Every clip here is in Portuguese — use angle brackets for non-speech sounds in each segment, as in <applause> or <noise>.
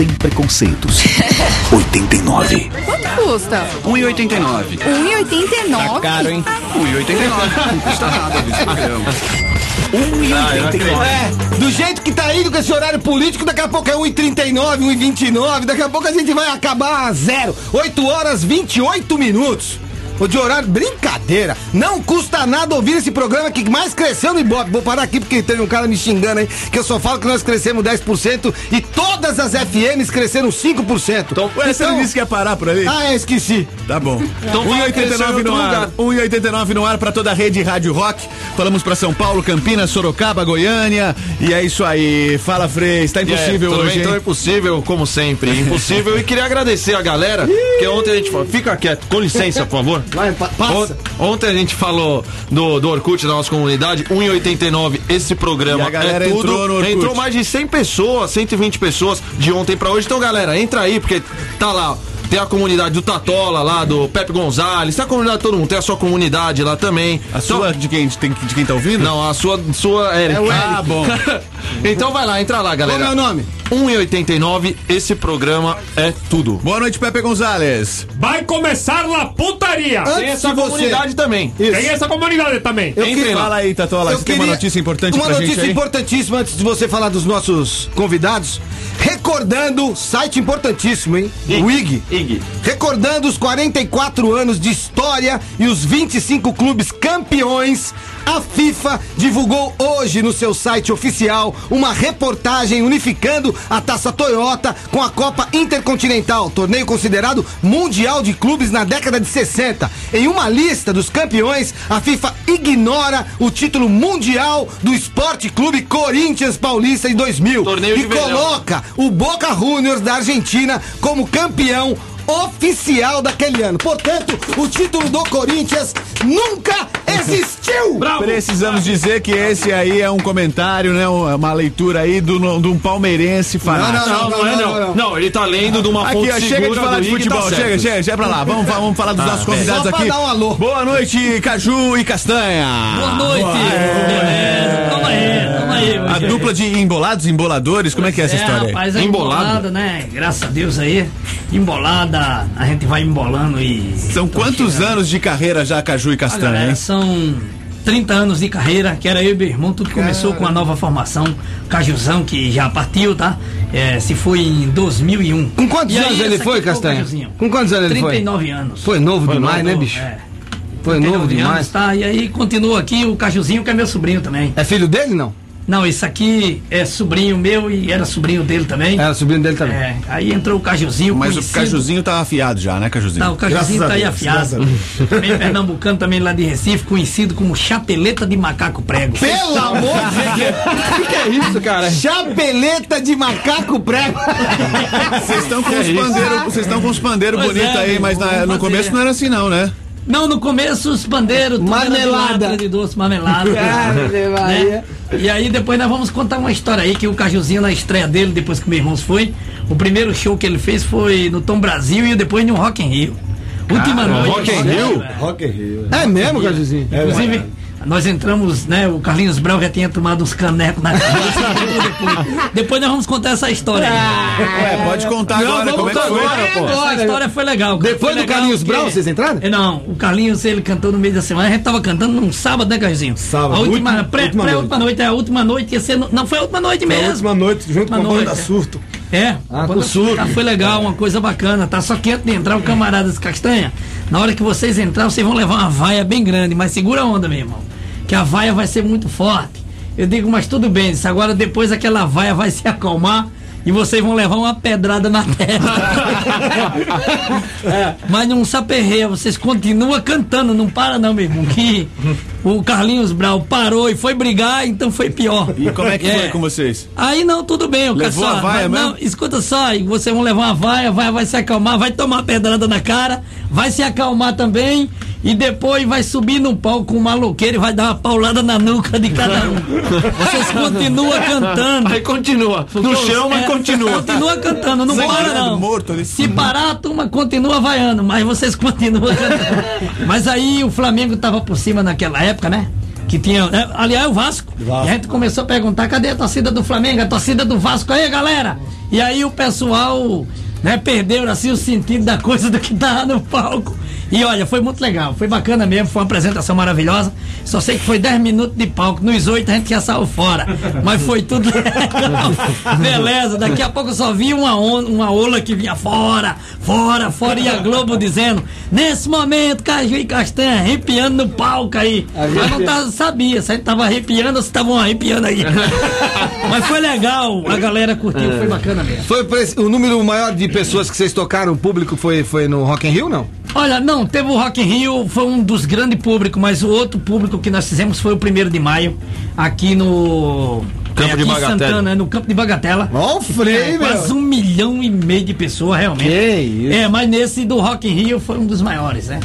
sem preconceitos. <laughs> 89. Quanto custa? 1,89. 1,89? Tá caro, hein? 1,89. <laughs> Não custa nada programa. 1,89. É, do jeito que tá indo com esse horário político, daqui a pouco é 1h39, 1h29, daqui a pouco a gente vai acabar a zero. 8 horas 28 minutos. O de horário, brincadeira. Não custa nada ouvir esse programa que mais cresceu no Ibope. Vou parar aqui porque teve um cara me xingando aí, que eu só falo que nós crescemos 10% e todas as FMs cresceram 5%. Então, ué, você não disse que ia parar por ali? Ah, é, esqueci. Tá bom. Então vai crescer em 1,89 outro no ar. lugar. 1,89 no ar pra toda a rede Rádio Rock. Falamos pra São Paulo, Campinas, Sorocaba, Goiânia. E é isso aí. Fala, Frei. Está impossível É, tudo hoje. bem? Então é impossível, como sempre. Impossível. E queria agradecer a galera, que ontem a gente falou. Fica quieto, com licença, por favor. Vai, pa- passa. On- Ontem a gente falou do, do Orkut da nossa comunidade, 1,89. Esse programa E a galera é tudo. entrou. Entrou mais de 100 pessoas, 120 pessoas de ontem pra hoje. Então, galera, entra aí, porque tá lá. Tem a comunidade do Tatola lá, do Pepe Gonzalez, tem a comunidade de todo mundo, tem a sua comunidade lá também. A Então- sua de quem, de, de quem tá ouvindo? Não, a sua, sua Eric. É o Eric. Ah, bom. <laughs> então vai lá, entra lá, galera. Qual é o nome? 1,89, esse programa é tudo. Boa noite, Pepe Gonzalez. Vai começar a putaria! Antes Tem essa você- comunidade também. Isso. Tem essa comunidade também. Eu Entrem queria-. Fala aí, Tatola. Eu Você tem uma queria- notícia importante Uma pra gente notícia aí? importantíssima antes de você falar dos nossos convidados. Recordando, site importantíssimo, hein? O IG. IG. Recordando os 44 anos de história e os 25 clubes campeões, a FIFA divulgou hoje no seu site oficial uma reportagem unificando a Taça Toyota com a Copa Intercontinental, torneio considerado mundial de clubes na década de 60. Em uma lista dos campeões, a FIFA ignora o título mundial do Esporte Clube Corinthians Paulista em 2000 Torneio e coloca o Boca Juniors da Argentina como campeão oficial daquele ano. Portanto, o título do Corinthians nunca existiu. Precisamos dizer que esse aí é um comentário, né? Uma leitura aí do, de um palmeirense fanático. Não, não, é não. Não, ele tá lendo de uma Aqui, fonte ó, chega segura de falar de futebol, tá certo. chega, chega, chega pra lá. Vamos, vamos falar dos nossos convidados Só pra aqui. dar um alô. Boa noite, Caju e Castanha. Boa noite. Beleza. Tamo aí, aí. A dupla de embolados, emboladores, como é que é essa história aí? Rapaz, a Embolada? embolada, né? Graças a Deus aí. Embolada, a gente vai embolando e. São quantos chegando. anos de carreira já, Caju e Castanha, galera, são 30 anos de carreira, que era eu e meu irmão, tudo começou com a nova formação, Cajuzão, que já partiu, tá? É, se foi em 2001. Com quantos E aí, anos ele essa foi, o Castanha? Com quantos anos ele foi? 39 anos. Foi novo demais, né, novo, bicho? É. Foi novo 39 demais. anos, tá? E aí continua aqui o Cajuzinho, que é meu sobrinho também. É filho dele, não? Não, esse aqui é sobrinho meu e era sobrinho dele também. Era sobrinho dele também. É, aí entrou o Cajuzinho. Mas o conhecido- Cajuzinho tá afiado já, né, Cajuzinho? Tá, o Cajuzinho Graças tá aí afiado. <laughs> Também pernambucano, também lá de Recife, conhecido como chapeleta de macaco prego. Pelo amor de Deus! O que é isso, cara? Chapeleta de macaco prego! Vocês estão com os pandeiros, vocês estão com os pandeiros bonitos é, aí, mas na- no começo não era assim não, né? Não, no começo os pandeiros, tudo era de Marmelada. de doce, marmelada. <laughs> né? E aí depois nós vamos contar uma história aí que o Cajuzinho na estreia dele, depois que meu irmão foi, o primeiro show que ele fez foi no Tom Brasil e depois no Rock in Rio. Última noite. Rock in Rio? É. Rock in Rio. É mesmo, Cajuzinho? Inclusive, nós entramos, né? O Carlinhos Brau já tinha tomado uns canecos na cabeça. depois, <laughs> depois nós vamos contar essa história aí. Ué, pode contar agora como é que foi. agora, pô. Essa história foi legal. Depois Foi do legal Carlinhos porque- Brau, vocês entraram? É, Não, o Carlinhos ele cantou no meio da semana. A gente tava cantando num sábado, né, Carlinhos? Sábado, A última, última- pré, última pré noite. última noite, é a última noite ia ser. no- não foi a última noite Na mesmo. última noite, junto Última com a banda noite. Surto. É, Ah, a com banda surto. Surto foi legal, uma coisa bacana, tá? Só que antes de entrar, o camaradas Castanha, na hora que vocês entrar, vocês vão levar uma vaia bem grande, mas segura a onda, meu irmão. Que a vaia vai ser muito forte. Eu digo, mas tudo bem, disse, agora depois aquela vaia vai se acalmar e vocês vão levar uma pedrada na testa. <laughs> É, mas não se aperreia, vocês continuam cantando, não para não, meu irmão. Que o Carlinhos Brau parou e foi brigar, então foi pior. E como é que É. foi com vocês? Aí não, tudo bem, eu Levou só, a vaia mas não, mesmo? escuta só, vocês vão levar uma vaia, a vaia vai se acalmar, vai tomar uma pedrada na cara, vai se acalmar também e depois vai subir no palco com um maloqueiro e vai dar uma paulada na nuca de cada um. Vocês <laughs> continuam cantando. Aí continua. No chão, mas É, continua. Continua cantando, não para Sangrando, não. morto. Se parar, a turma continua vaiando, mas vocês <laughs> continuam cantando. Mas aí o Flamengo tava por cima naquela época, né? que tinha, né, aliás, o Vasco. E a gente começou a perguntar, cadê a torcida do Flamengo, a torcida do Vasco aí, galera? E aí o pessoal, né, perdeu assim o sentido da coisa do que tava no palco. E olha, foi muito legal, foi bacana mesmo, foi uma apresentação maravilhosa. Só sei que foi 10 minutos de palco, nos 8 a gente já saiu fora. Mas foi tudo <laughs> legal. Beleza, daqui a pouco eu só vi uma, on, uma ola que vinha fora, fora, fora, e a Globo dizendo: nesse momento, Caju e Castanha arrepiando no palco aí. Mas não tava, sabia se a gente tava arrepiando ou se estavam arrepiando aí. <laughs> Mas foi legal, a galera curtiu, foi bacana mesmo. Foi o número maior de pessoas que vocês tocaram, o público foi, foi no Rock in Rio, não? Olha, não, teve o Rock in Rio, foi um dos grandes públicos, mas o outro público que nós fizemos foi o primeiro de maio, aqui no. Campo é, de aqui em Bagatela. Santana, no Campo de Bagatela. Ó, o Frei, É, quase um milhão e meio de pessoas, realmente. Que isso. É, mas nesse do Rock in Rio foi um dos maiores, né?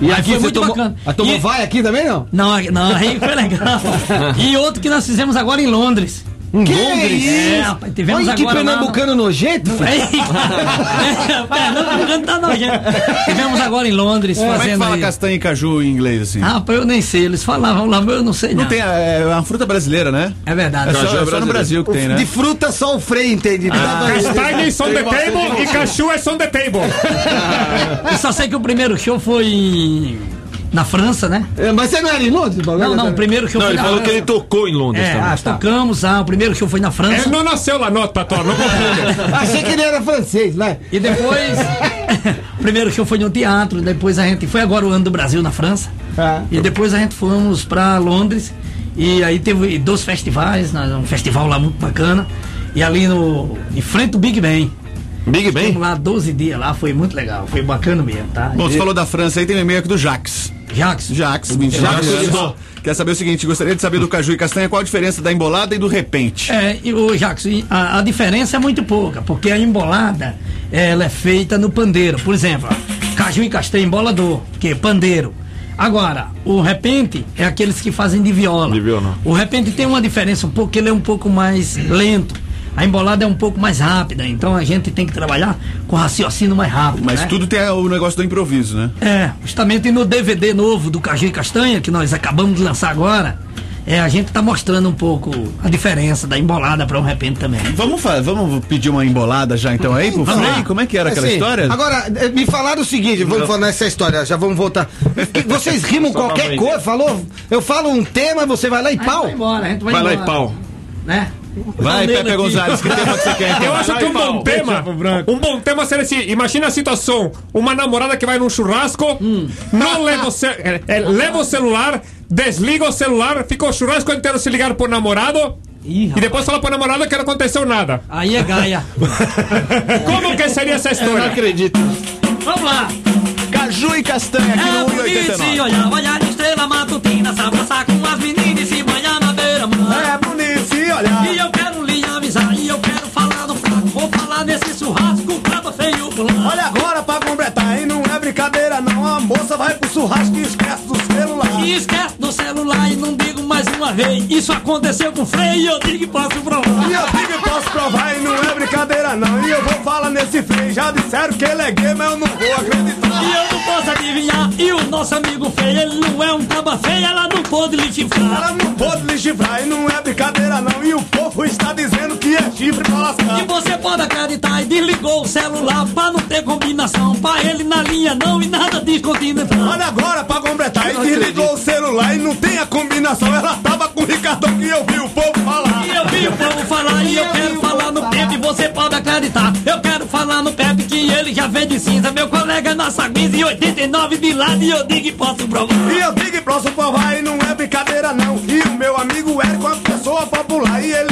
E Mas aqui foi muito tomou, bacana. Ah, tomou E- vai aqui também, não? Não, não, aí foi legal. <laughs> e outro que nós fizemos agora em Londres. Em Que Londres? É, rapaz, tivemos Olha que agora lá no- pernambucano nojento. <laughs> É, Pernambucano tá nojento. Tivemos agora em Londres Como é que fazendo. fala aí- castanha e caju em inglês, assim? Ah, eu nem sei, eles falavam lá, mas eu não sei não. Não tem, é uma fruta brasileira, né? É verdade. É só, Caju é é só no. Brasil que tem, né? De fruta só o Frei entende. Ah. Castanha is on the table e Cachu é on the table. Eu só sei que o primeiro show foi em- na França, né? É, Mas você não era em Londres? Não, não, o primeiro show Não, foi ele falou que ele tocou em Londres É, também. ah, tocamos, ah, o primeiro show foi na França. Ele não nasceu lá, não, Tatola, não confunda. <laughs> Achei que ele era francês, vai. E depois, <laughs> o primeiro show foi no teatro, depois a gente foi agora o ano do Brasil na França. Ah. E depois a gente fomos pra Londres e aí teve dois festivais, né, um festival lá muito bacana. E ali no em frente do Big Ben. Big Ben? Lá 12 dias lá, foi muito legal, foi bacana mesmo, tá? Bom, você falou da França aí, tem um e-mail aqui do Jax. Jacques, Jax, 29 Jax. Quer saber o seguinte, gostaria de saber do caju e castanha qual a diferença da embolada e do repente. É, e o e a, a diferença é muito pouca, porque a embolada ela é feita no pandeiro. Por exemplo, ó, caju e castanha embolador, que é pandeiro. Agora, o repente é aqueles que fazem de viola. De viola. O repente tem uma diferença um pouco, ele é um pouco mais lento. A embolada é um pouco mais rápida, então a gente tem que trabalhar com raciocínio mais rápido. Mas né? tudo tem o negócio do improviso, né? É, justamente no DVD novo do Caju e Castanha, que nós acabamos de lançar agora, é, a gente tá mostrando um pouco a diferença da embolada para um repente também. Vamos, vamos pedir uma embolada já então aí pro Vamos Frei? lá. Como é que era aquela Assim, história? Agora, eh, me falaram o seguinte, vamos falar nessa história, já vamos voltar. Vocês rimam qualquer coisa, falou? Eu falo um tema, você vai lá e pau. vai embora, a gente vai, Vai lá e pau. Né? Vai, Nele Pepe aqui. Gonzalez, que tema que você quer? então? Eu acho que um bom tema. Um bom tema seria assim: imagina a situação: uma namorada que vai num churrasco, não leva o, ce- é, é, leva o celular, desliga o celular, fica o churrasco inteiro se ligar pro namorado. Ih, E depois fala pro namorado que não aconteceu nada. Aí é Gaia. <laughs> Como que seria essa Eu não história? acredito. Vamos lá. Caju e castanha aqui É no bonito se 1,89. olhar, olhar estrela matutina, se abraçar com as meninas e se banhar na beira-mar. É bonito olhar. E eu quero lhe avisar, e eu quero falar no fraco. Vou falar nesse churrasco, caba feio pular. Olha agora pra completar, e não é brincadeira não. A moça vai pro churrasco e esquece do celular. E esquece do celular e não digo mais uma vez. Isso aconteceu com o freio e eu digo que posso provar. E eu digo que posso provar, e não é brincadeira não. E eu vou falar nesse freio. Já disseram que ele é gay, mas eu não vou acreditar. E eu não posso adivinhar. E o nosso amigo feio, ele não é um caba feio, ela não pôde lhe chifrar. Ela não pôde lhe chifrar, e não é brincadeira não. E o povo está dizendo que é chifre pra lascar. E você pode acreditar e desligou o celular pra não ter combinação. Pra ele na linha não e nada descontinental. Olha agora pra e desligou o celular e não tem a combinação. Ela tava com o Ricardão que eu vi o povo falar. E eu vi o povo falar e eu quero falar no Pepe, você pode acreditar. Eu quero falar no Pepe que ele já veio de cinza. Meu colega nossa guisa e 89 de lado e eu digo que posso provar. E eu digo que posso provar e não é brincadeira não. E o meu amigo Érico é uma pessoa popular. E ele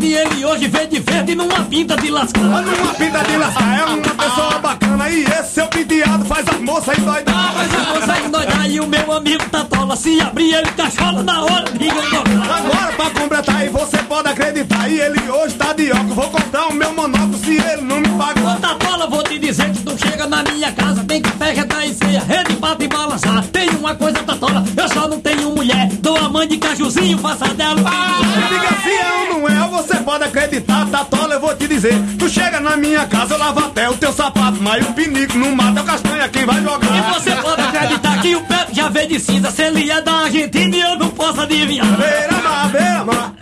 sem descer. E ele hoje veio de verde numa pinta de lascar. Olha uma pinta de lascar, é uma pessoa bacana. E esse seu penteado faz a moça endoidar. Ah, mas a moça endoidar e o meu amigo Tatola Se abrir ele cachola na hora de. Agora pra completar, e você pode acreditar. E ele hoje tá de óculos. Vou comprar o meu monóculo se ele não me Ô pagar. Tatola, vou te dizer que tu chega na minha casa Tem café, retar e ceia, rede, bata e balançar Tem uma coisa, Tatola, eu só não tenho mulher Dou a mãe de cajuzinho, faça dela Diga se acreditar. Tatola, eu vou te dizer. Tu chega na minha casa, eu lavo até o teu sapato. Mas o pinico não mata, é o castanha quem vai jogar. E você pode acreditar que o Pepe já veio de cinza. Se ele é da Argentina e eu não posso adivinhar. Beira mar, beira mar.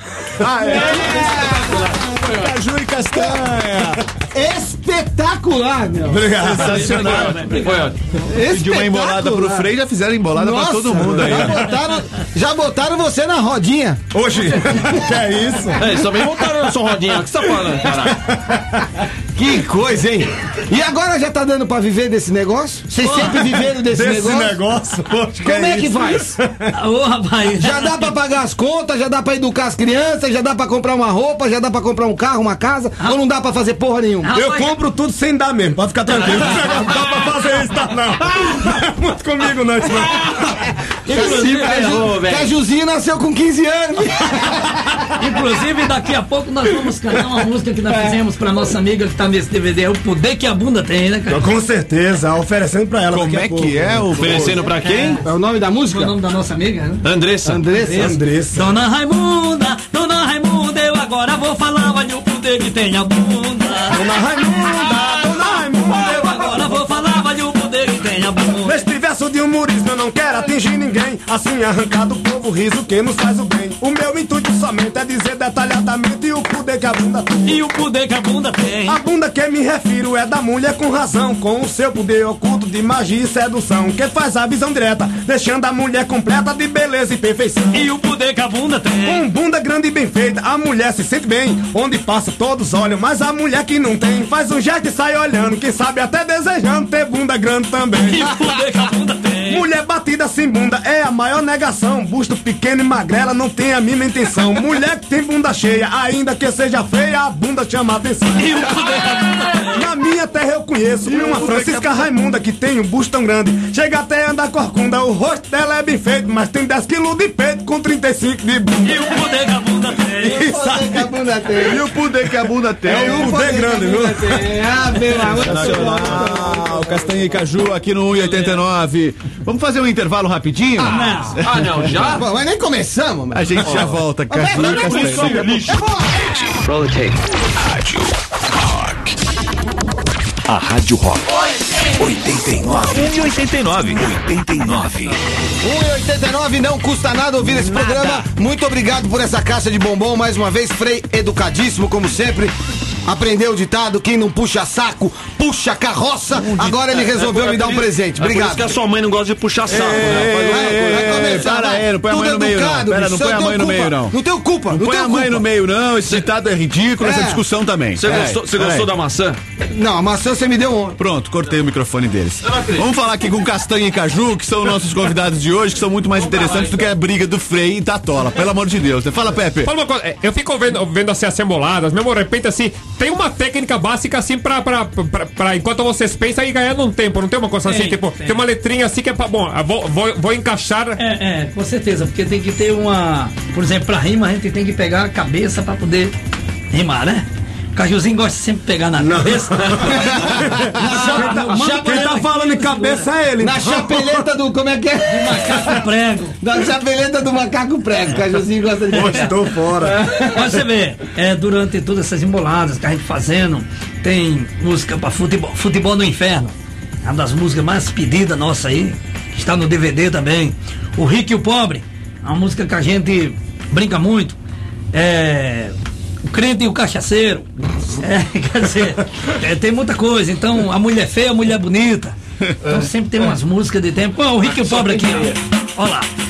Caju e castanha. Espetacular, meu. Obrigado. Sensacional. Foi ótimo. Pediu uma embolada pro Frei, já fizeram embolada pra Nossa, todo mundo aí. Já botaram, já botaram você na rodinha. Hoje, <laughs> que é isso? É, eles também voltaram na sua rodinha. O que você tá falando, caralho? Que coisa, hein? E agora já tá dando pra viver desse negócio? Vocês sempre viveram desse, Desse negócio? negócio, poxa, Como é que isso? faz? Ô, rapaz. Já dá pra pagar as contas, já dá pra educar as crianças, já dá pra comprar uma roupa, já dá pra comprar um carro, uma casa, ou não dá pra fazer porra nenhuma? Eu Rapaz, compro tudo sem dar mesmo, pode ficar tranquilo. <laughs> Não dá pra fazer isso, tá? Não. Não é muito comigo, não, isso não. Ferrou, velho. Cajuzinho nasceu com 15 anos. Inclusive, daqui a pouco nós vamos cantar uma música que nós fizemos pra nossa amiga que tá nesse DVD. É o poder que a bunda tem, né, cara? Com certeza, oferecendo pra ela. Como daqui a é pouco. que é o Oferecendo pra quem? É o nome da Qual é música? o nome da nossa amiga, né? Andressa. Andressa. Andressa. Dona Raimunda, Dona Raimunda, eu agora vou falar, olha o poder que tem a bunda. Dona Raimunda, Dona Raimunda, Verso de humorismo eu não quero atingir ninguém Assim arrancar do povo riso que nos faz o bem O meu intuito somente é dizer detalhadamente o poder que a bunda tem E o poder que a bunda tem. A bunda que me refiro é da mulher com razão Com o seu poder oculto de magia e sedução Que faz a visão direta, deixando a mulher completa de beleza e perfeição E o poder que a bunda tem. com bunda grande e bem feita, a mulher se sente bem. Onde passa, todos olham, mas a mulher que não tem faz um gesto e sai olhando. Quem sabe até desejando ter bunda grande também. E o poder que a bunda. Mulher batida sem bunda é a maior negação. Busto pequeno e magrela não tem a mínima intenção. Mulher que tem bunda cheia, ainda que seja feia, a bunda chama atenção. E o poder que a bunda tem. Na minha terra eu conheço uma Francisca Raimunda que tem um busto tão grande. Chega até a andar corcunda, o rosto dela é bem feito, mas tem 10 quilos de peito com 35 de bunda. E o poder que a bunda tem. Isso aí. Que a bunda tem. E o poder que a bunda tem. É um poder grande, viu? Ah, meu amor. Sensacional. Castanha e Caju aqui no 189. Vamos fazer um intervalo rapidinho? Ah, não, já? <laughs> Bom, mas nem começamos, mano. A gente já volta. Caju e Castanha. Rádio Rock. A Rádio Rock. 89. 89. 89. 1,89 não custa nada ouvir esse programa. Muito obrigado por essa caixa de bombom. Mais uma vez, Frei, educadíssimo, como sempre. Aprendeu o ditado: quem não puxa saco, puxa carroça. Agora ele resolveu me dar um presente. É por isso Obrigado. que a sua mãe não gosta de puxar saco, né? Vai, vai começar, aí, não põe a mãe no meio, não. Pera, não Você põe a tem mãe no culpa. meio, não. Não tenho culpa, não Põe a mãe culpa. no meio, não. Esse ditado é ridículo, essa É. discussão também. Você Peraí, gostou, você da maçã? Não, a maçã você me deu ontem. Pronto, cortei o microfone deles. Vamos falar aqui com Castanha e Caju, que são nossos convidados de hoje, que são muito mais interessantes do que a briga do Frei e Tatola. Pelo amor de Deus. Fala, Pepe. Fala uma coisa, é, eu fico vendo, vendo assim as emboladas, mesmo de repente assim, tem uma técnica básica assim pra, pra, pra, pra enquanto vocês pensam e ganhando um tempo, não tem uma coisa assim, Tem, tipo, tem. tem. uma letrinha assim que é pra, bom, vou, vou, vou encaixar, É, é, com certeza, porque tem que ter uma. Por exemplo, pra rima a gente tem que pegar a cabeça pra poder rimar, né? O Cajuzinho gosta sempre de pegar na cabeça. <laughs> Quem tá falando em cabeça é ele. Na chapeleta do. Como é que é? Macaco <laughs> prego. Da chapeleta do macaco prego. Cajuzinho gosta de. Poxa, Estou fora. <laughs> Mas você vê, é, durante todas essas emboladas que a gente fazendo, tem música pra futebol, futebol no inferno. É uma das músicas mais pedidas nossa aí, está no DVD também. O Rico e o Pobre, uma música que a gente brinca muito. É. O crente e o cachaceiro. É, <laughs> quer dizer, é, tem muita coisa. Então, a mulher feia, a mulher bonita. Então sempre tem umas músicas de tempo. Ó, o rico e o pobre aqui, ó. Olha lá.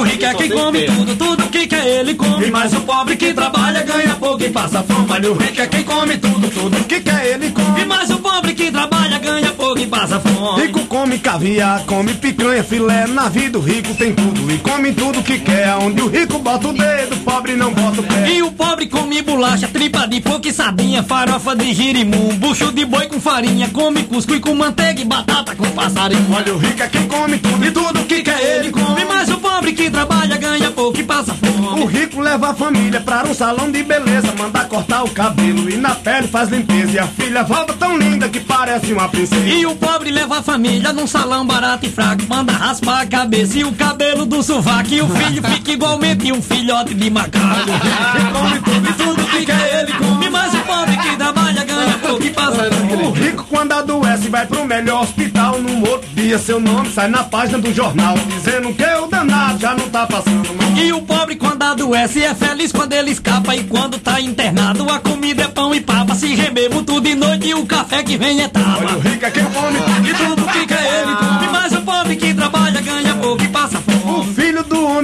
O rico é quem come tudo, tudo que quer ele come. Mas o pobre que trabalha ganha pouco e passa fome. Olha, o rico é quem come tudo, tudo que quer ele come. E mais o pobre que trabalha ganha pouco e passa fome. Rico come caviar, come picanha, filé. Na vida o rico tem tudo e come tudo que quer. Onde o rico bota o dedo, o pobre não bota o pé. E o pobre come bolacha, tripa de porco e sardinha, farofa de girimum, bucho de boi com farinha, come cuscuz com manteiga e batata com passarinho. Olha, o rico é quem come tudo e tudo que quer ele come. Mais o pobre que trabalha ganha pouco e passa fome. O rico leva a família pra um salão de beleza, manda cortar o cabelo e na pele faz limpeza. E a filha volta tão linda que parece uma princesa. E o pobre leva a família num salão barato e fraco, manda raspar a cabeça e o cabelo do sovaco. E o filho fica igualmente um filhote de macaco. <laughs> come tudo e tudo que quer ele come. E mais o pobre que trabalha que passa O rico quando adoece vai pro melhor hospital. No outro dia seu nome sai na página do jornal. Dizendo que o danado já não tá passando mal. E o pobre quando adoece é feliz quando ele escapa E quando tá internado a comida é pão e papa Se remebo tudo de noite e o café que vem é Olha, tapa o rico é quem come. E tudo fica <laughs> ele E mais o pobre que trabalha ganha pouco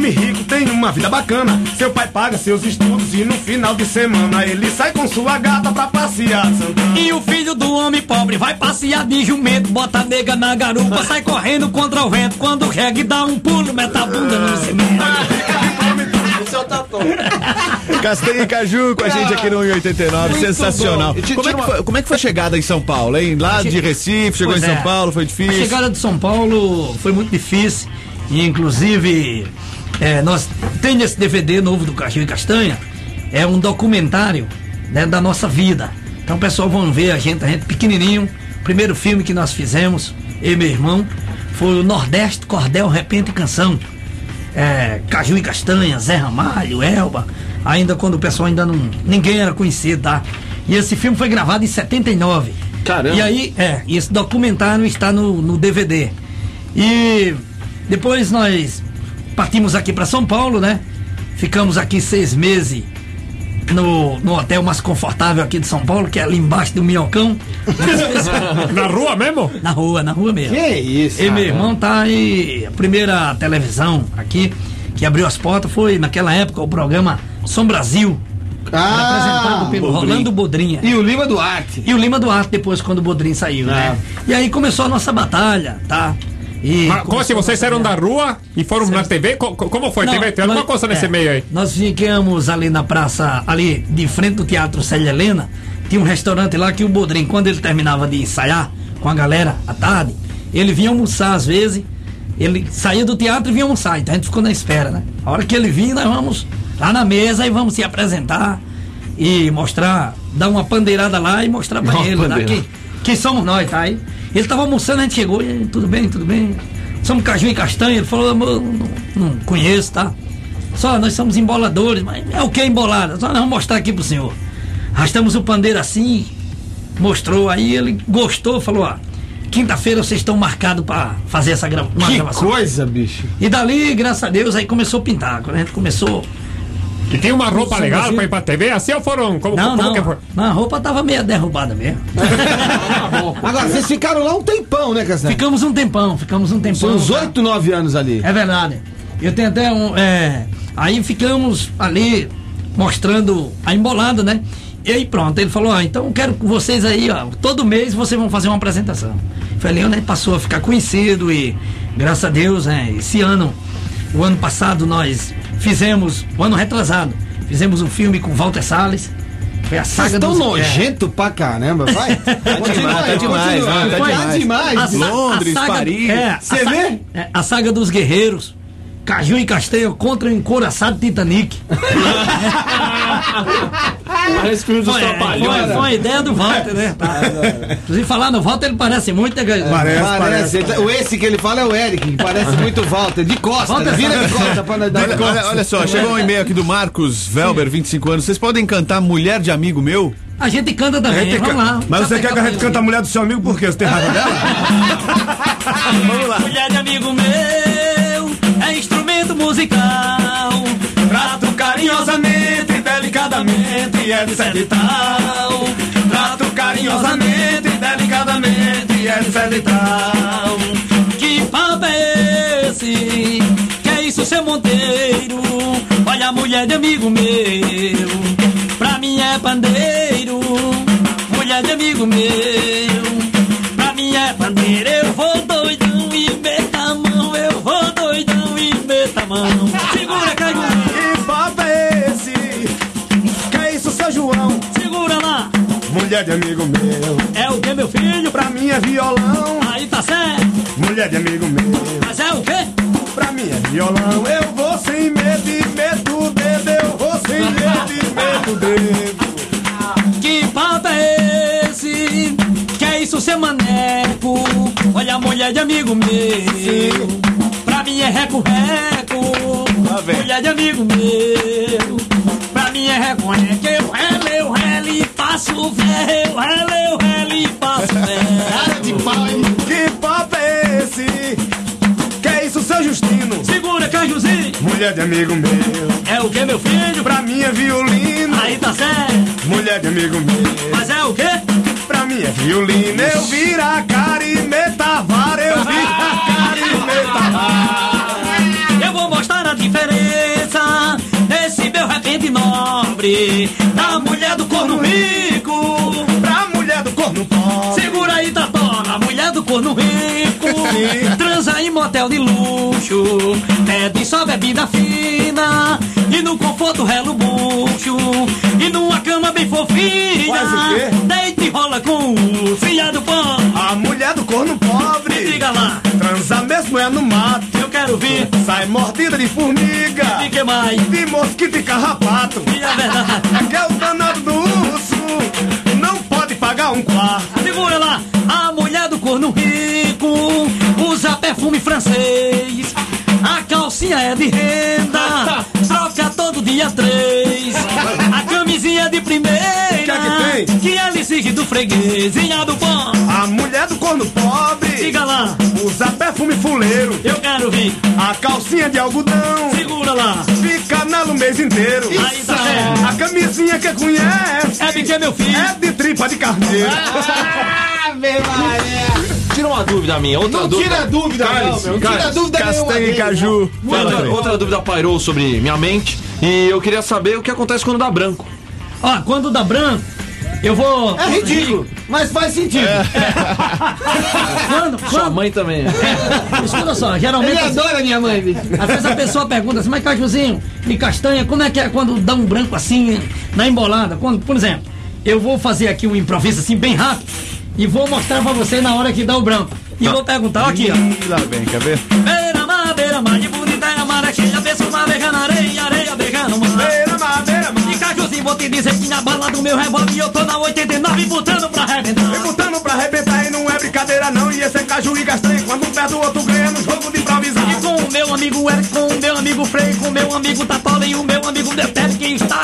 homem rico tem uma vida bacana. Seu pai paga seus estudos e no final de semana ele sai com sua gata pra passear. Santana. E o filho do homem pobre vai passear de jumento Bota a nega na garupa, sai correndo contra o vento Quando o reggae dá um pulo, meta a bunda no cimento <laughs> Castanha e Caju com a gente aqui no 189, sensacional. bom. E te- Como é, que foi, como é que foi a chegada em São Paulo, hein? Lá de Recife, chegou Pois em São é. Paulo, foi A difícil. chegada de São Paulo foi muito difícil. E inclusive, é, nós tem esse DVD novo do Cachorro e Castanha. É um documentário né, da nossa vida. Então o pessoal vão ver a gente, a gente pequenininho. O primeiro filme que nós fizemos, eu e meu irmão, foi o Nordeste, Cordel, Repente e Canção. É, Caju e Castanha, Zé Ramalho, Elba. Ainda quando o pessoal ainda não. ninguém era conhecido, tá? E esse filme foi gravado em 79. Caramba. E aí, é, e esse documentário está no, no DVD. E depois nós partimos aqui para São Paulo, né? Ficamos aqui seis meses no, no hotel mais confortável aqui de São Paulo, que é ali embaixo do Minhocão. <laughs> Na rua mesmo? na rua, na rua mesmo. Que isso? E meu irmão tá aí. A primeira televisão aqui que abriu as portas foi naquela época o programa Som Brasil, apresentado pelo Rolando Bodrinha. Ah, E o Lima Duarte. E o Lima Duarte depois, quando o Bodrinho saiu, né? E aí começou a nossa batalha, tá? E Mas como assim? Vocês saíram da rua e foram na TV? Co- co- Como foi? Não, Teve, alguma coisa nesse é, meio aí? Nós ficamos ali na praça, ali de frente do Teatro Célia Helena. Tinha um restaurante lá que o Bodrim, quando ele terminava de ensaiar com a galera à tarde, ele vinha almoçar às vezes. Ele saía do teatro e vinha almoçar. Então a gente ficou na espera, né? A hora que ele vinha, nós vamos lá na mesa e vamos se apresentar e mostrar, dar uma pandeirada lá e mostrar pra Uma ele, né? Que, que somos nós, tá? Aí ele tava almoçando, a gente chegou e tudo bem, tudo bem. Somos caju e castanha. Ele falou, "Amor, não, não conheço, tá? Só nós somos emboladores, mas é o que é embolada? Só nós vamos mostrar aqui pro senhor. Arrastamos o pandeiro assim, mostrou, aí ele gostou, falou, ó, quinta-feira vocês estão marcados pra fazer essa grava uma Que gravação. coisa, bicho. E dali, graças a Deus, aí começou a pintar. Quando a gente começou. E tem uma roupa legal pra ir pra TV? Assim ou foram? Como, Não, como não. que foi? não, A roupa tava meio derrubada mesmo. <laughs> Agora, vocês ficaram lá um tempão, né, Castanha? Ficamos um tempão, ficamos um tempão. São uns? 8, 9 anos ali. É verdade. Eu tenho até um. é, aí ficamos ali mostrando a embolada, né? E aí pronto, ele falou, ó, então eu quero que vocês aí, ó, todo mês vocês vão fazer uma apresentação. Foi ali onde ele passou a ficar conhecido e, graças a Deus, né, esse ano, o ano passado nós fizemos, o ano retrasado, fizemos um filme com Walter Salles. Foi a Vocês saga estão dos- nojento pra caramba, vai. <laughs> Continua tá demais, continua. né? Tá Tá demais. demais. A sa- Londres, a Paris. é, a Você vê? é, a saga dos guerreiros. Caju e Castanha contra o encoraçado Titanic. <laughs> Parece filme dos Foi, é, Trapalhões. foi, foi uma ideia do Walter, né? Tá. <laughs> Inclusive, falar no Walter, ele parece muito. Né? Parece, Parece, parece. O esse que ele fala é o Eric, que parece muito Walter. De costa, Walter vira sabe. de costa pra nós dar Olha, olha- olha só, chegou um e-mail aqui do Marcos Velber, 25 anos. Vocês podem cantar Mulher de Amigo Meu? A gente canta também, A gente vamos ca- lá. Mas você quer que a gente cante a mulher do seu amigo por quê? Você tem raiva dela? <laughs> Vamos lá. Mulher de amigo meu, é musical. Trato carinhosamente, delicadamente, etc e tal. Trato carinhosamente, delicadamente, etc e tal. Que papo é esse? Que é isso, seu Monteiro? Olha a mulher de amigo meu. Pra mim é pandeiro, mulher de amigo meu. Mulher de amigo meu. É o que, meu filho? Pra mim é violão. Aí tá certo. Mulher de amigo meu. Mas é o quê? Pra mim é violão. Eu vou sem medo e meto o dedo. Eu vou sem medo e meto o dedo. Que papo é esse? Que é isso, seu maneco? Olha mulher de amigo meu. Pra mim é reco-reco. Mulher de amigo meu. Mim é reco-reco. Eu relo, eu e faço faço fé, eu relo, eu relo e faço fé. Que papo é esse? Que é isso, seu Justino? Segura, Cajuzinho. Mulher de amigo meu, É o que, meu filho? pra mim é violino. Aí tá certo. Mulher de amigo meu, Mas é o quê? pra mim é violino. Eu vira a cara e meta a vara, eu vira a cara e meta a vara. Eu vou mostrar a diferença repente nobre da mulher do corno rico. Pra mulher do corno pobre. Segura aí, Tatona, mulher do corno rico. <laughs> Transa em motel de luxo. Pede só bebida fina. E no conforto relo bucho. E numa cama bem fofinha. Faz o quê? Deita e rola com o fia do pão. A mulher do corno pobre. Diga lá, Transa mesmo é no mato. Ver. Sai mordida de formiga. E que mais? De mosquito e carrapato. E a verdade. <laughs> É que é o danado do urso. Não pode pagar um quarto. Segura lá, a mulher do corno rico usa perfume francês. A calcinha é de renda, <laughs> troca todo dia três. A camisinha é de primeira, que é que tem? que exige do freguesinha do pão. Corno pobre. Diga lá, Usa perfume fuleiro. eu quero vir. A calcinha de algodão. Segura lá, Fica nela o mês inteiro. aí tá. A camisinha que conhece. É de que, meu filho? É de tripa de carneiro. Tira uma dúvida minha, outra Não dúvida. tira dúvida, não, meu. Não tira dúvida Castanha e caju. Outra, outra dúvida pairou sobre minha mente e eu queria saber o que acontece quando dá branco. Ó, quando dá branco, eu vou. É ridículo, mas faz sentido. Quando, Sua quando, mãe também. escuta só, geralmente. Ele assim, adora minha mãe, bicho. Às vezes a pessoa pergunta assim, mas Cajuzinho e Castanha, como é que é quando dá um branco assim na embolada? Quando, por exemplo, eu vou fazer aqui um improviso assim bem rápido e vou mostrar pra você na hora que dá o branco. E vou perguntar, ó, aqui, ó. Lá vem, quer ver? Beira-mar, beira-mar, de bonita é a mar, cheia, pensa uma vega na areia, areia, vega no mar. Beira, mar, beira, vou te dizer que na bala do meu revólver eu tô na 89 botando pra arrebentar. Vem botando pra arrebentar e não é brincadeira não. E esse é caju e castanha. Quando um perde o outro ganha no jogo de improvisar. E com o meu amigo Eric, com o meu amigo Frei, com o meu amigo Tatola e o meu amigo está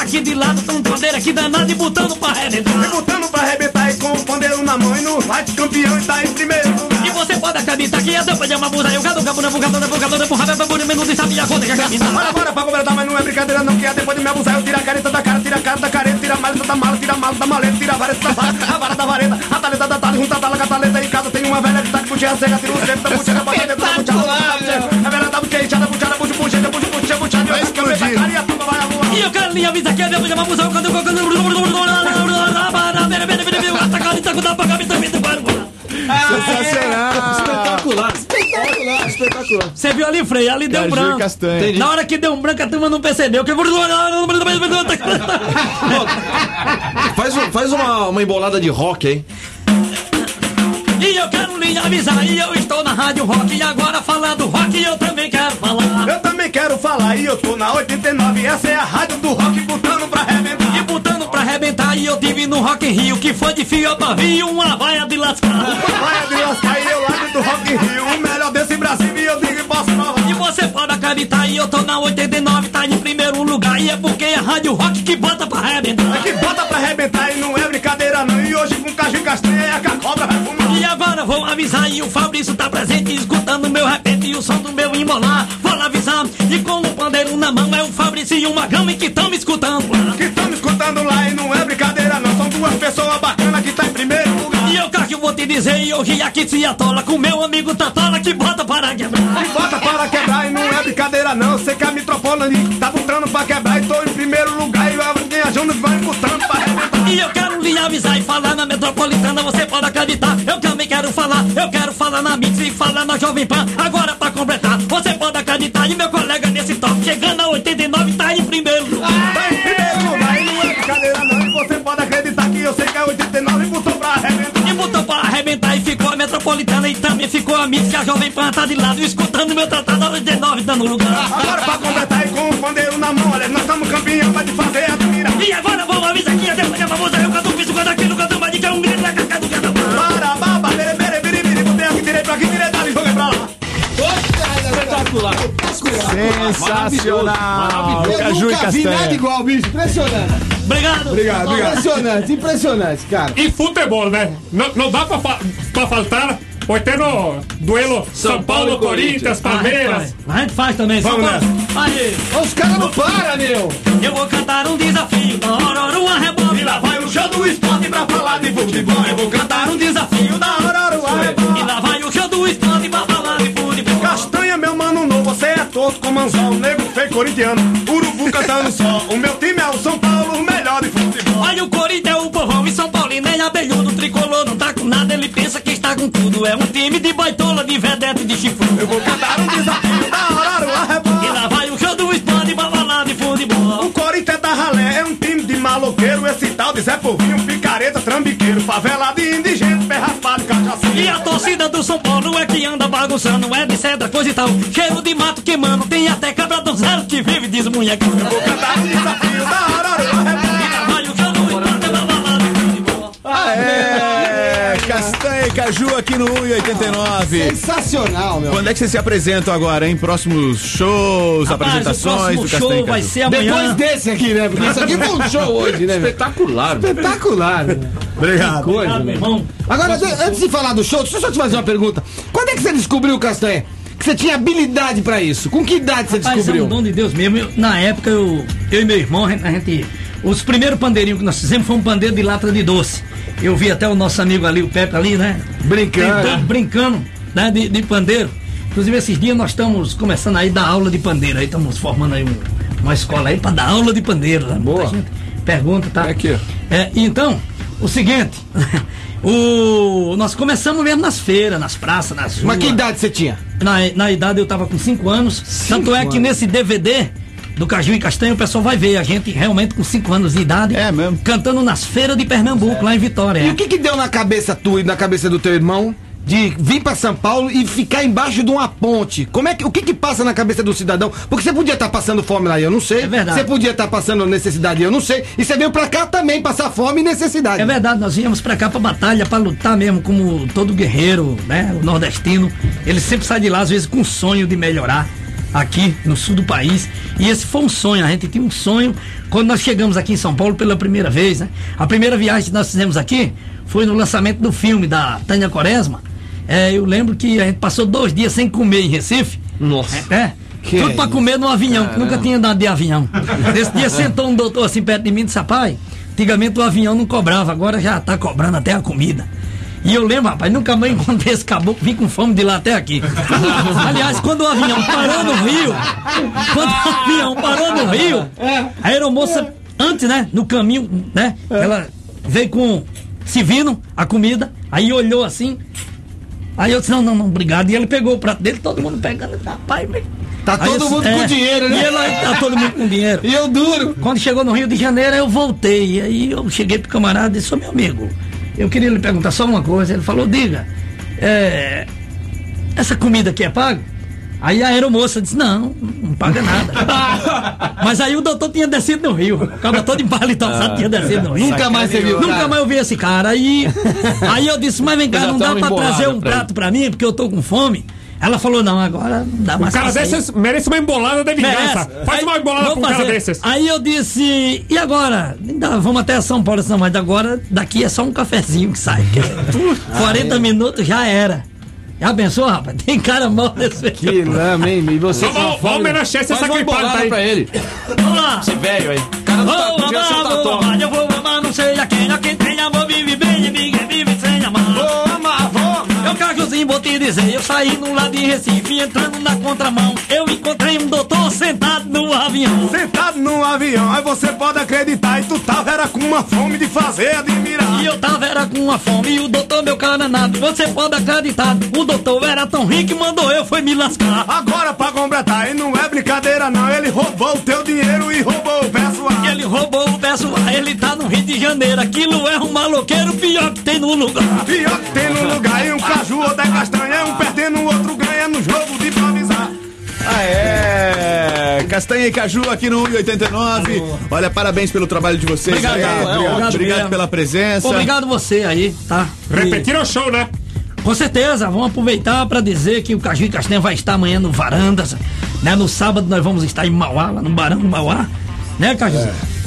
aqui de lado, tão pandeiro aqui danado e botando pra arrebentar. E botando pra arrebentar e com o pandeiro na mão e no fight campeão e em primeiro lugar. E você pode acreditar que a tampa de uma Eu e o gado, cabo, nevo, gado, nevo, gado, nevo, burro bagulho, menos e sabe a conta que a camisa. Bora, bora pra cobrar, mas não é brincadeira não, que é depois de me abusar eu tiro a careta da cara, tira a cara da careta, tira a maleta da mala, tira a mala da maleta, tira a vareta da vara, a vara da vareta, a taleta da talha, junta a tala, cataleta em casa, tem uma velha que tá de a cega, tira o centro da puxeira, bota dentro da puxeira, é velha da puxeira, puxeira, e o Carlinha avisa que é depois uma música quando eu coloco o atacado e taco da paga me também Sensacional! Espetacular! Espetacular! Espetacular! Você viu ali, Frei? Ali deu branco. Na hora que deu um branco, a turma não percebeu. Que... faz faz uma, uma embolada de rock, hein? E eu quero lhe avisar, e eu estou na Rádio Rock, e agora falando rock, eu também quero falar. Eu também quero falar e eu tô na 89, essa é a rádio do rock botando pra arrebentar. E botando pra arrebentar, e eu tive no Rock in Rio, que foi de fio a pavio, uma vaia de lascar. Vai de lascar e eu lá do Rock in Rio, o melhor desse Brasil e eu digo e posso provar. E você pode acreditar, e eu tô na 89, tá em primeiro lugar, e é porque é a Rádio Rock que bota pra arrebentar. Que bota pra arrebentar e não é brincadeira não, e hoje com caju castanha agora vou avisar, e o Fabrício tá presente, escutando meu repente e o som do meu embolar. Vou lá avisar, e com o pandeiro na mão, é o Fabrício e o Magão, e que tão me escutando lá. Que tão me escutando lá e não é brincadeira não, são duas pessoas bacanas que tá em primeiro lugar. E eu cá que eu vou te dizer, e eu ri aqui se atola com meu amigo Tatola que bota para quebrar. Que bota para quebrar e não é brincadeira não, sei que a Mitropolani tá botando pra quebrar e tô em primeiro lugar e a Jonas vai botando pra arrebentar. E eu quero lhe avisar e falar na metropolitana, você pode acreditar. Falar na Jovem Pan. Agora pra completar, você pode acreditar. E meu colega nesse top, chegando a 89, tá em primeiro lugar. Tá em primeiro lugar e não é brincadeira não, e você pode acreditar que eu sei que é 89 e botou pra arrebentar. E botou pra arrebentar e ficou a metropolitana e também ficou a Mix, que a Jovem Pan tá de lado, escutando meu tratado a 89, dando lugar. Agora pra completar Sensacional! Eu Caju e nunca vi nada igual, bicho. Impressionante. Obrigado. Obrigado, obrigado. Impressionante, impressionante, cara. E futebol, né? Não, não dá pra, fa- pra faltar. Foi tendo duelo São, Paulo, Corinthians, A gente Palmeiras. A gente faz também. Vamos São Paulo. Aí. Os caras não param, meu. Eu vou cantar um desafio. Da hora, uma rebola. E lá vai o show do esporte pra falar de futebol. Eu vou cantar um desafio. Da hora, uma rebola. E lá vai o show do esporte pra falar é torto como anzol, negro feio corintiano, urubu cantando só. O meu time é o São Paulo, o melhor de futebol. Olha o Corinthians, o povão e São Paulo e nem abelhudo. Tricolor não tá com nada, ele pensa que está com tudo. É um time de baitola, de vedete, de chifre. Eu vou cantar um desafio da hora, o E arrebola. lá vai o show do esporte falar de futebol. O Corinthians da ralé é um time de maloqueiro, esse tal de Zé Povinho, picareta, trambiqueiro, favela de indigente, pé raspado, E cachaceiro. a torcida do São Paulo é que anda bagunçando, é de cedra, coisa e tal. Cheiro de mato queimando, tem até cabra do zero que vive desmunhecando. Vou cantar um desafio da hora, caju aqui no 1,89. Sensacional, meu. Quando é que vocês se apresentam agora, hein? Próximos shows, Rapaz, o apresentações próximo do show vai Caju. ser amanhã. Depois desse aqui, né? Porque isso aqui foi um show hoje, né, meu? Espetacular, velho. Espetacular, né? Obrigado. Coisa, Obrigado, meu né? irmão. Agora, de- antes de falar do show, deixa eu só te fazer uma pergunta. Quando é que você descobriu, Castanha, que você tinha habilidade pra isso? Com que idade você Rapaz, é descobriu? um dom de Deus mesmo. Eu- na época, eu, eu e meu irmão, a gente, a gente- Os primeiros pandeirinhos que nós fizemos foi um pandeiro de lata de doce. Eu vi até o nosso amigo ali, o Pepe ali, né? Brincando. Tentando, brincando, né? De, de pandeiro. Inclusive, esses dias nós estamos começando aí a dar aula de pandeiro. Aí estamos formando aí um- uma escola aí pra dar aula de pandeiro. Né? Muita Boa. gente pergunta, tá? É aqui, É, então, o seguinte. <laughs> o, nós começamos mesmo nas feiras, nas praças, nas ruas. Mas que idade você tinha? Na, na idade eu tava com 5 anos. tanto é que anos. nesse DVD do Caju e Castanho o pessoal vai ver a gente realmente com 5 anos de idade. É mesmo? Cantando nas feiras de Pernambuco, lá em Vitória. E é. o que que deu na cabeça tua e na cabeça do teu irmão de vir pra São Paulo e ficar embaixo de uma ponte? Como é que o que que passa na cabeça do cidadão? Porque você podia estar passando fome lá, e eu não sei. É verdade. Você podia estar passando necessidade, eu não sei. E você veio pra cá também passar fome e necessidade. É verdade, nós viemos pra cá pra batalha, pra lutar mesmo, como todo guerreiro, né? O nordestino. Ele sempre sai de lá, às vezes, com um sonho de melhorar aqui no sul do país. E esse foi um sonho, a gente tinha um sonho quando nós chegamos aqui em São Paulo pela primeira vez, né? A primeira viagem que nós fizemos aqui foi no lançamento do filme da Tânia Quaresma. É, eu lembro que a gente passou dois dias sem comer em Recife. Nossa. É. Que Tudo pra isso? comer no avião, que nunca tinha andado de avião. Nesse dia sentou um doutor assim perto de mim e disse, rapaz, antigamente o avião não cobrava, agora já tá cobrando até a comida. E eu lembro, rapaz, nunca mais encontrei esse caboclo, vim com fome de lá até aqui. <laughs> Aliás, quando o avião parou no Rio, quando o avião parou no Rio, a aeromoça, antes, né, no caminho, né, ela veio com servindo a comida, aí olhou assim, Aí eu disse, não, não, não, obrigado. E ele pegou o prato dele, todo mundo pegando. Rapaz, meu. Tá todo disse, mundo com dinheiro, né? E ele aí, tá todo mundo com dinheiro. E eu duro. Quando chegou no Rio de Janeiro, eu voltei. E aí eu cheguei pro camarada e disse, meu amigo, eu queria lhe perguntar só uma coisa. Ele falou, diga, é, essa comida aqui é paga? Aí a aeromoça disse, não, não paga nada. <laughs> Mas aí o doutor tinha descido no Rio. O cara todo empalitosado tinha descido no Rio. Nunca mais você viu. Nunca mais eu vi esse cara. Aí, aí eu disse, mas vem cá, não dá pra trazer um pra prato pra mim, porque eu tô com fome. Ela falou, não, agora não dá Um mais cara pra sair. desses merece uma embolada de vingança. Merece. Faz uma Aí, embolada vou pra um cara desses. Aí eu disse, e agora? Ainda vamos até São Paulo, não, mas agora daqui é só um cafezinho que sai. que é <laughs> 40 minutos já era. Já pensou, rapaz? Tem cara mal desse Que lama, hein? E você com a Vamos, vamos homenagear uma sacripado embolada aí. pra ele. Vamos lá. Esse velho aí. Cara do Vou o amar, vou amar, eu vou amar, não sei a quem, a quem tem amor Eu, Cajuzinho, vou te dizer, eu saí no lado de Recife, entrando na contramão, eu encontrei um doutor sentado no avião. Sentado no avião, aí você pode acreditar. E tu tava era com uma fome de fazer admirar. E eu tava era com uma fome e o doutor meu cara nada. Você pode acreditar, o doutor era tão rico que mandou eu foi me lascar. Agora pra completar, e não é brincadeira não, ele roubou o teu dinheiro e roubou o pessoal. Ele roubou o ele tá no Rio de Janeiro. Aquilo é um maloqueiro pior que tem no lugar. Pior que tem no lugar, e um caju ou da castanha, um perdendo, o outro ganha no jogo de improvisar. Ah, é! Castanha e Caju aqui no 189. Olha, parabéns pelo trabalho de vocês. Obrigado, aí. é, obrigado, obrigado obrigado pela presença. Obrigado você aí, tá? E- Repetiram o show, né? Com certeza, vamos aproveitar para dizer que o Caju e Castanha vai estar amanhã no Varandas, Né? No sábado nós vamos estar em Mauá, lá no Barão do Mauá. Né, Caju?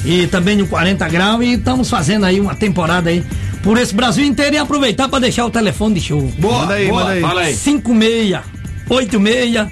E também no 40 graus. E estamos fazendo aí uma temporada aí por esse Brasil inteiro e aproveitar para deixar o telefone de show. Boa, Manda aí, boa. manda aí. Fala aí. 56 86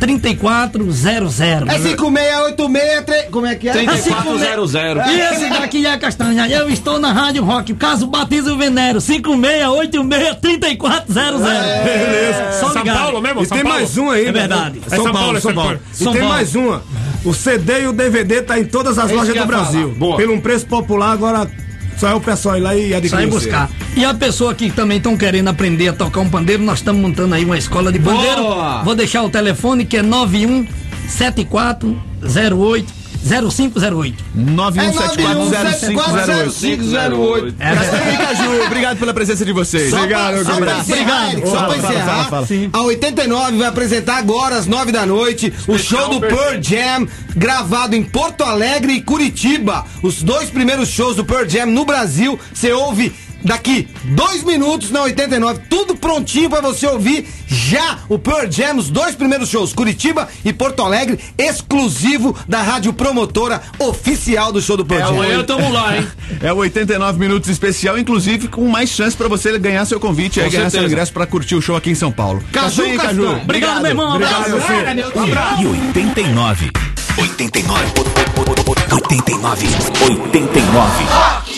3400. É 5686, como é que é? 3400. E esse daqui é a Castanha. Eu estou na Rádio Rock. Caso batize o Venero. 5686-3400. Beleza. Só São ligar. Paulo mesmo? E São tem Paulo? mais um ainda. É verdade. É São Paulo, é São Paulo. E São tem Paulo. mais uma. O CD e o DVD tá em todas as isso lojas do Brasil. Pelo um preço popular, agora só é o pessoal ir lá e adquirir. Sai o buscar. E a pessoa que também estão querendo aprender a tocar um pandeiro, nós estamos montando aí uma escola de pandeiro. Boa! Vou deixar o telefone que é 917408 0508. 91740508. É, Castanha e Caju, obrigado pela presença de vocês. Só Obrigado, pra, só pra obrigado. encerrar, só pra encerrar, fala, a 89 vai apresentar agora às 9 da noite o show do Pearl Jam, gravado em Porto Alegre e Curitiba. Os dois primeiros shows do Pearl Jam no Brasil, você ouve daqui dois minutos na 89, tudo prontinho pra você ouvir já o Pearl Jam, os dois primeiros shows, Curitiba e Porto Alegre, exclusivo da rádio promotora oficial do show do Pearl É, Jam. amanhã tamo lá, hein? <laughs> É o 89 minutos especial, inclusive com mais chance pra você ganhar seu convite, aí Com ganhar seu ingresso pra curtir o show aqui em São Paulo. Caju, e Caju. Obrigado, meu irmão. Obrigado, meu filho. E 89. 89. 89. 89.